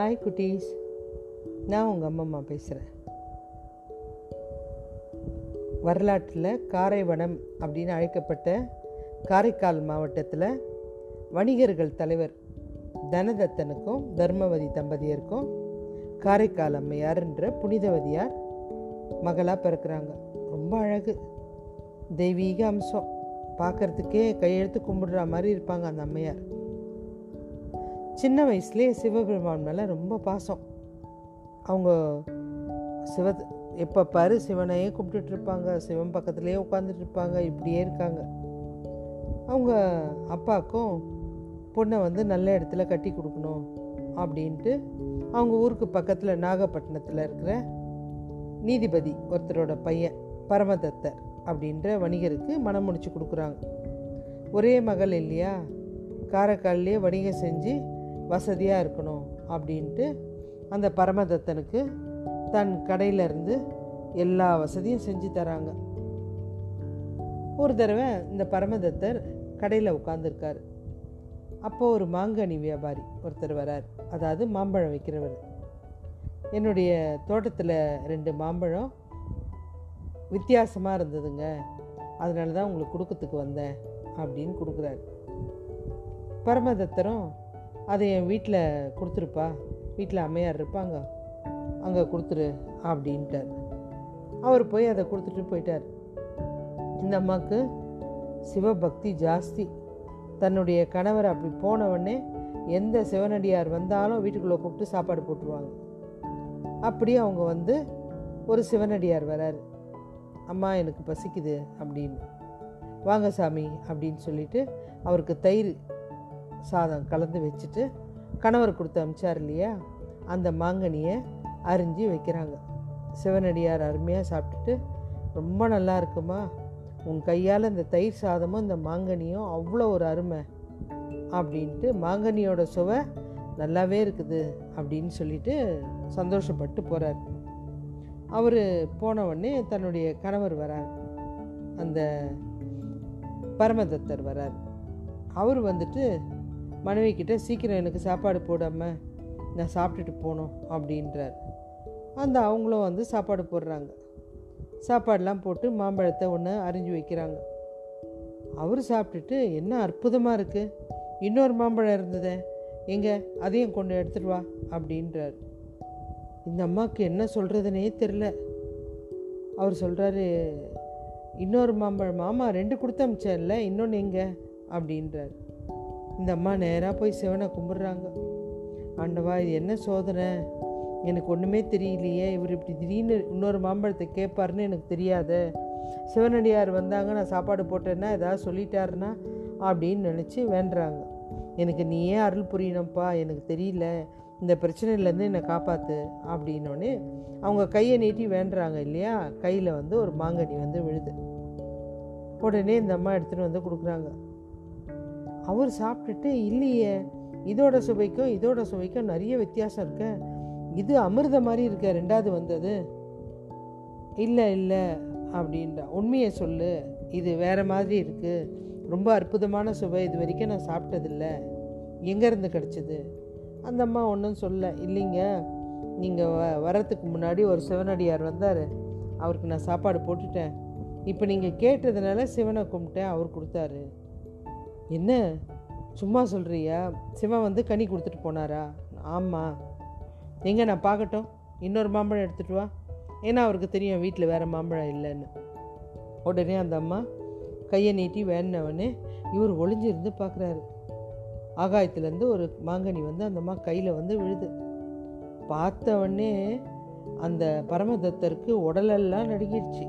Hi குட்டீஸ் நான் உங்கள் அம்மம்மா பேசுகிறேன் வரலாற்றில் காரைவனம் அப்படின்னு அழைக்கப்பட்ட காரைக்கால் மாவட்டத்தில் வணிகர்கள் தலைவர் தனதத்தனுக்கும் தர்மவதி தம்பதியருக்கும் காரைக்கால் அம்மையார்ன்ற புனிதவதியார் மகளாக பிறக்கிறாங்க. ரொம்ப அழகு. தெய்வீக அம்சம். பார்க்கறதுக்கே கையெழுத்து கும்பிடுற மாதிரி இருப்பாங்க அந்த அம்மையார். சின்ன வயசுலேயே சிவபெருமான் மேலே ரொம்ப பாசம். அவங்க சிவ எப்போ பாரு சிவனையே கும்பிட்டுட்டு இருப்பாங்க. சிவன் பக்கத்துலேயே உட்காந்துட்டு இருப்பாங்க. இப்படியே இருக்காங்க. அவங்க அப்பாவுக்கும் பொண்ணை வந்து நல்ல இடத்துல கட்டி கொடுக்கணும் அப்படின்ட்டு அவங்க ஊருக்கு பக்கத்தில் நாகப்பட்டினத்தில் இருக்கிற நீதிபதி ஒருத்தரோட பையன் பரமதத்தர் அப்படின்ற வணிகருக்கு மனம் முடிச்சு கொடுக்குறாங்க. ஒரே மகள் இல்லையா? காரைக்கால்லையே வணிகம் செஞ்சு வசதியாக இருக்கணும் அப்படின்ட்டு அந்த பரமதத்தனுக்கு தன் கடையிலேருந்து எல்லா வசதியும் செஞ்சு தராங்க. ஒரு தடவை இந்த பரமதத்தர் கடையில் உட்காந்துருக்கார் அப்போது ஒரு மாங்கனி வியாபாரி ஒருத்தர் வரார். அதாவது மாம்பழம் விற்கிறவர் என்னுடைய தோட்டத்தில் ரெண்டு மாம்பழம் வித்தியாசமாக இருந்ததுங்க. அதனால தான் உங்களுக்கு கொடுக்கறதுக்கு வந்தேன் அப்படின்னு கொடுக்குறாரு. பரமதத்தரும் அதை என் வீட்டில் கொடுத்துருப்பா. வீட்டில் அம்மையார் இருப்பாங்க. அங்கே கொடுத்துரு அப்படின்ட்டார். அவர் போய் அதை கொடுத்துட்டு போயிட்டார். இந்த அம்மாவுக்கு சிவபக்தி ஜாஸ்தி. தன்னுடைய கணவர் அப்படி போனவொடனே எந்த சிவனடியார் வந்தாலும் வீட்டுக்குள்ளே கூப்பிட்டு சாப்பாடு போட்டுருவாங்க. அப்படி அவங்க வந்து ஒரு சிவனடியார் வரார். அம்மா எனக்கு பசிக்குது அப்படின்னு. வாங்க சாமி அப்படின்னு சொல்லிட்டு அவருக்கு தயிர் சாதம் கலந்து வச்சுட்டு கணவர் கொடுத்து அமிச்சார் இல்லையா? அந்த மாங்கனியை அரிஞ்சு வைக்கிறாங்க. சிவனடியார் அருமையாக சாப்பிட்டுட்டு ரொம்ப நல்லா இருக்குமா? உன் கையால் இந்த தயிர் சாதமும் இந்த மாங்கனியும் அவ்வளோ ஒரு அருமை. அப்படின்ட்டு மாங்கனியோட சுவை நல்லாவே இருக்குது அப்படின்னு சொல்லிட்டு சந்தோஷப்பட்டு போகிறார் அவர் போனவொடனே தன்னுடைய கணவர் வரார். அந்த பரமதத்தர் வரார். அவர் வந்துட்டு மனைவி கிட்ட சீக்கிரம் எனக்கு சாப்பாடு போடாமல் நான் சாப்பிட்டுட்டு போகணும் அப்படின்றார். அந்த அவங்களும் வந்து சாப்பாடு போடுறாங்க. சாப்பாடெலாம் போட்டு மாம்பழத்தை ஒன்று அரிஞ்சு வைக்கிறாங்க. அவர் சாப்பிட்டுட்டு என்ன அற்புதமாக இருக்குது இன்னொரு மாம்பழம் இருந்ததே. எங்கே? அதையும் கொண்டு எடுத்துட்டு வா அப்படின்றார். இந்த அம்மாவுக்கு என்ன சொல்கிறதுனே தெரில அவர் சொல்கிறாரு இன்னொரு மாம்பழம் மாமா ரெண்டு கொடுத்து அமிச்சேன்ல இன்னொன்று எங்கே? அப்படின்றார். இந்த அம்மா நேராக போய் சிவனை கும்பிட்றாங்க. ஆண்டவா இது என்ன சோதனை? எனக்கு ஒன்றுமே தெரியலையே. இவர் இப்படி திடீர்னு இன்னொரு மாம்பழத்தை கேட்பாருன்னு எனக்கு தெரியாது. சிவனடியார் வந்தாங்க நான் சாப்பாடு போட்டேன்னா ஏதாவது சொல்லிட்டாருன்னா அப்படின்னு நினச்சி வேண்டுறாங்க. எனக்கு நீயே அருள் புரியணும்ப்பா எனக்கு தெரியல. இந்த பிரச்சனையிலேருந்து என்னை காப்பாற்று அப்படின்னோடனே அவங்க கையை நீட்டி வேண்டுறாங்க இல்லையா? கையில் வந்து ஒரு மாங்கனி வந்து விழுது. உடனே இந்த அம்மா எடுத்துகிட்டு வந்து கொடுக்குறாங்க. அவர் சாப்பிட்டுட்டு இல்லையே இதோட சுவைக்கும் இதோட சுவைக்கும் நிறைய வித்தியாசம் இருக்க. இது அமிர்த மாதிரி இருக்க ரெண்டாவது வந்தது. இல்லை இல்லை அப்படின்ற. உண்மையை சொல்லு இது வேற மாதிரி இருக்குது ரொம்ப அற்புதமான சுவை இது வரைக்கும் நான் சாப்பிட்டதில்ல. எங்கேருந்து கிடச்சிது? அந்த அம்மா ஒன்றும் சொல்ல இல்லைங்க. நீங்கள் வ வரத்துக்கு முன்னாடி ஒரு சிவனடியார் வந்தார். அவருக்கு நான் சாப்பாடு போட்டுட்டேன். இப்போ நீங்கள் கேட்டதுனால சிவனை கும்பிட்டேன் அவர் கொடுத்தாரு. என்ன? சும்மா சொல்கிறியா சிவன் வந்து கனி கொடுத்துட்டு போனாரா? ஆமாம் எங்கே நான் பார்க்கட்டும் இன்னொரு மாம்பழம் எடுத்துகிட்டு வா. ஏன்னா அவருக்கு தெரியும் வீட்டில் வேறு மாம்பழம் இல்லைன்னு. உடனே அந்த அம்மா கையை நீட்டி வேணவனே இவர் ஒளிஞ்சிருந்து பார்க்குறாரு ஆகாயத்துலேருந்து ஒரு மாங்கனி வந்து அந்த அம்மா கையில் வந்து விழுது. பார்த்தவொடனே அந்த பரமதத்தருக்கு உடலெல்லாம் நடுங்கிடுச்சு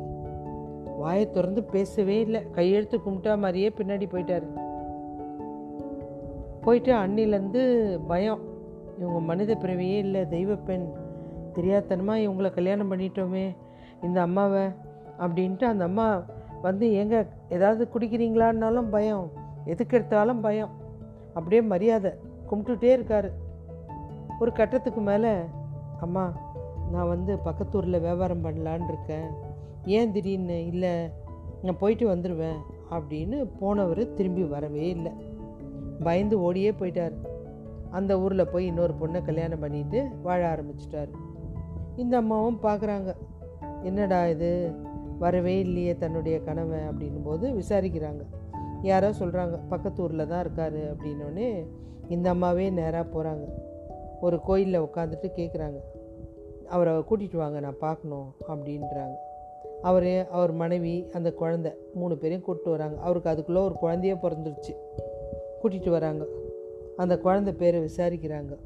வாயை திறந்து பேசவே இல்லை. கையெழுத்து கும்பிட்டா மாதிரியே பின்னாடி போயிட்டாரு. போயிட்டு அன்னிலேருந்து பயம். இவங்க மனித பிறவியே இல்லை தெய்வ பெண். தெரியாதனமாக இவங்களை கல்யாணம் பண்ணிட்டோமே இந்த அம்மாவை அப்படின்ட்டு அந்த அம்மா வந்து எங்க ஏதாவது குடிக்கிறீங்களான்னாலும் பயம். எதுக்கு எடுத்தாலும் பயம். அப்படியே மரியாதை கும்பிட்டுட்டே இருக்கார். ஒரு கட்டத்துக்கு மேலே அம்மா நான் வந்து பக்கத்தூரில் வியாபாரம் பண்ணலான் இருக்கேன். ஏன் திடீர்னு? இல்லை நான் போயிட்டு வந்துடுவேன் அப்படின்னு போனவர் திரும்பி வரவே இல்லை. பயந்து ஓடியே போயிட்டார். அந்த ஊரில் போய் இன்னொரு பொண்ணை கல்யாணம் பண்ணிட்டு வாழ ஆரம்பிச்சிட்டாரு. இந்த அம்மாவும் பார்க்குறாங்க என்னடா இது? வரவே இல்லையே தன்னுடைய கணவன் அப்படின்னும் போது விசாரிக்கிறாங்க. யாரோ சொல்கிறாங்க பக்கத்து ஊரில் தான் இருக்கார் அப்படின்னோடனே இந்த அம்மாவே நேராக போகிறாங்க ஒரு கோயிலில் உட்காந்துட்டு கேட்குறாங்க அவரை கூட்டிகிட்டு வாங்க நான் பார்க்கணும் அப்படின்றாங்க. அவர் அவர் மனைவி அந்த குழந்த மூணு பேரையும் கூப்பிட்டு வராங்க. அவருக்கு அதுக்குள்ளே ஒரு குழந்தையே பிறந்துருச்சு. கூட்டிகிட்டு வராங்க. அந்த குழந்தை பேரை விசாரிக்கிறாங்க.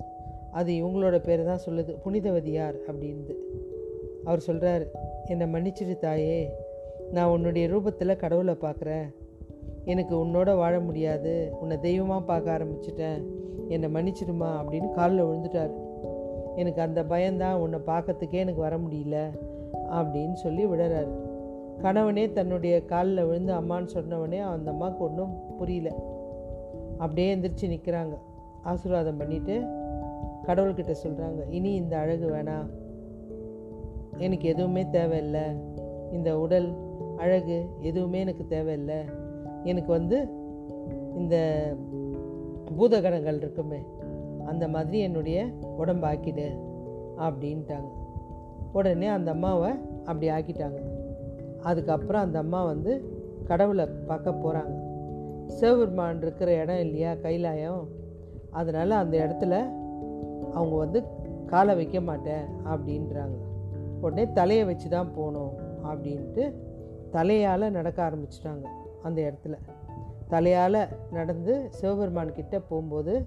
அது இவங்களோட பேர் தான் சொல்லுது. புனிதவதியார் அப்படின்து அவர் சொல்கிறாரு என்னை மன்னிச்சிடு தாயே. நான் உன்னுடைய ரூபத்தில் கடவுளை பார்க்குறேன். எனக்கு உன்னோட வாழ முடியாது. உன்னை தெய்வமாக பார்க்க ஆரம்பிச்சிட்டேன். என்னை மன்னிச்சிடுமா? அப்படின்னு காலில் விழுந்துட்டார். எனக்கு அந்த பயம்தான். உன்னை பார்க்கறதுக்கே எனக்கு வர முடியல. அப்படின்னு சொல்லி விடுறாரு. கணவனே தன்னுடைய காலில் விழுந்து அம்மான்னு சொன்னவனே அந்த அம்மாவுக்கு ஒன்றும் புரியல. அப்படியே எந்திரிச்சு நிற்கிறாங்க ஆசீர்வாதம் பண்ணிவிட்டு கடவுள்கிட்ட சொல்கிறாங்க இனி இந்த அழகு வேணாம் எனக்கு எதுவுமே தேவையில்லை. இந்த உடல் அழகு எதுவுமே எனக்கு தேவையில்லை. எனக்கு வந்து இந்த பூதகணங்கள் இருக்குமே அந்த மாதிரி என்னுடைய உடம்பு ஆக்கிடு அப்படின்ட்டாங்க. உடனே அந்த அம்மாவை அப்படி ஆக்கிட்டாங்க. அதுக்கப்புறம் அந்த அம்மா வந்து கடவுளை பார்க்க போகிறாங்க சிவபெருமான் இருக்கிற இடம் இல்லையா கைலாயம்? அதனால் அந்த இடத்துல அவங்க வந்து காலை வைக்க மாட்டேன் அப்படின்றாங்க. உடனே தலையை வச்சு தான் போகணும் அப்படின்ட்டு தலையால் நடக்க ஆரம்பிச்சிட்டாங்க அந்த இடத்துல. தலையால் நடந்து சிவபெருமான் கிட்ட போகும்போது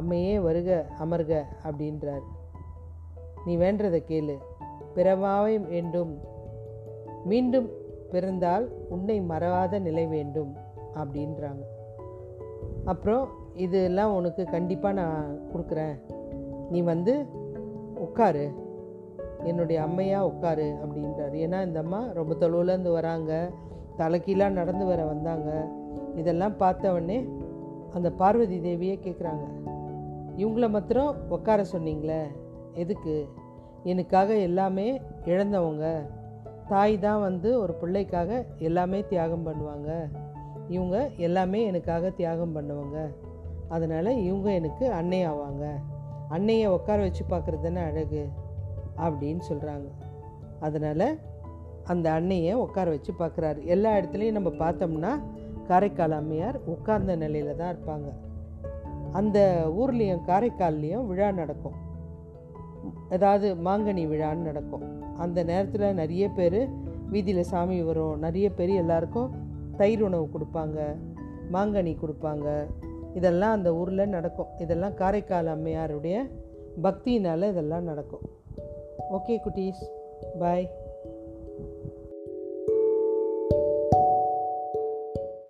அம்மையே வருக அமர்க அப்படின்றார். நீ வேண்டதை கேளு. பிறவாவை வேண்டும். மீண்டும் பிறந்தால் உன்னை மறவாத நிலை வேண்டும். அப்படின்றாங்க. அப்புறம் இதெல்லாம் உனக்கு கண்டிப்பாக நான் கொடுக்குறேன். நீ வந்து உட்காரு என்னுடைய அம்மையாக உட்காரு அப்படின்றாரு. ஏன்னா இந்த அம்மா ரொம்ப தொழுவிலேருந்து வராங்க. தலைக்கீழாக நடந்து வர வந்தாங்க. இதெல்லாம் பார்த்த உடனே அந்த பார்வதி தேவியே கேட்குறாங்க இவங்கள மாத்திரம் உட்கார சொன்னீங்களே எதுக்கு? எனக்காக எல்லாமே இழந்தவங்க. தாய் தான் வந்து ஒரு பிள்ளைக்காக எல்லாமே தியாகம் பண்ணுவாங்க. இவங்க எல்லாமே எனக்காக தியாகம் பண்ணுவாங்க. அதனால் இவங்க எனக்கு அன்னை ஆவாங்க அன்னையை உட்கார வச்சு பார்க்குறது தானே அழகு அப்படின்னு சொல்கிறாங்க அதனால் அந்த அன்னையை உட்கார வச்சு பார்க்குறாரு. எல்லா இடத்துலையும் நம்ம பார்த்தோம்னா காரைக்கால் அம்மையார் உட்கார்ந்த நிலையில் தான் இருப்பாங்க. அந்த ஊர்லேயும் காரைக்கால்லேயும் விழா நடக்கும். ஏதாவது மாங்கனி விழான்னு நடக்கும். அந்த நேரத்தில் நிறைய பேர் வீதியில் சாமி வரும். நிறைய பேர் எல்லாருக்கும் தயிர் உணவு கொடுப்பாங்க மாங்கனி கொடுப்பாங்க. இதெல்லாம் அந்த ஊரில் நடக்கும். இதெல்லாம் காரைக்கால் அம்மையாருடைய பக்தியினால் இதெல்லாம் நடக்கும். ஓகே குட்டீஸ். பாய்.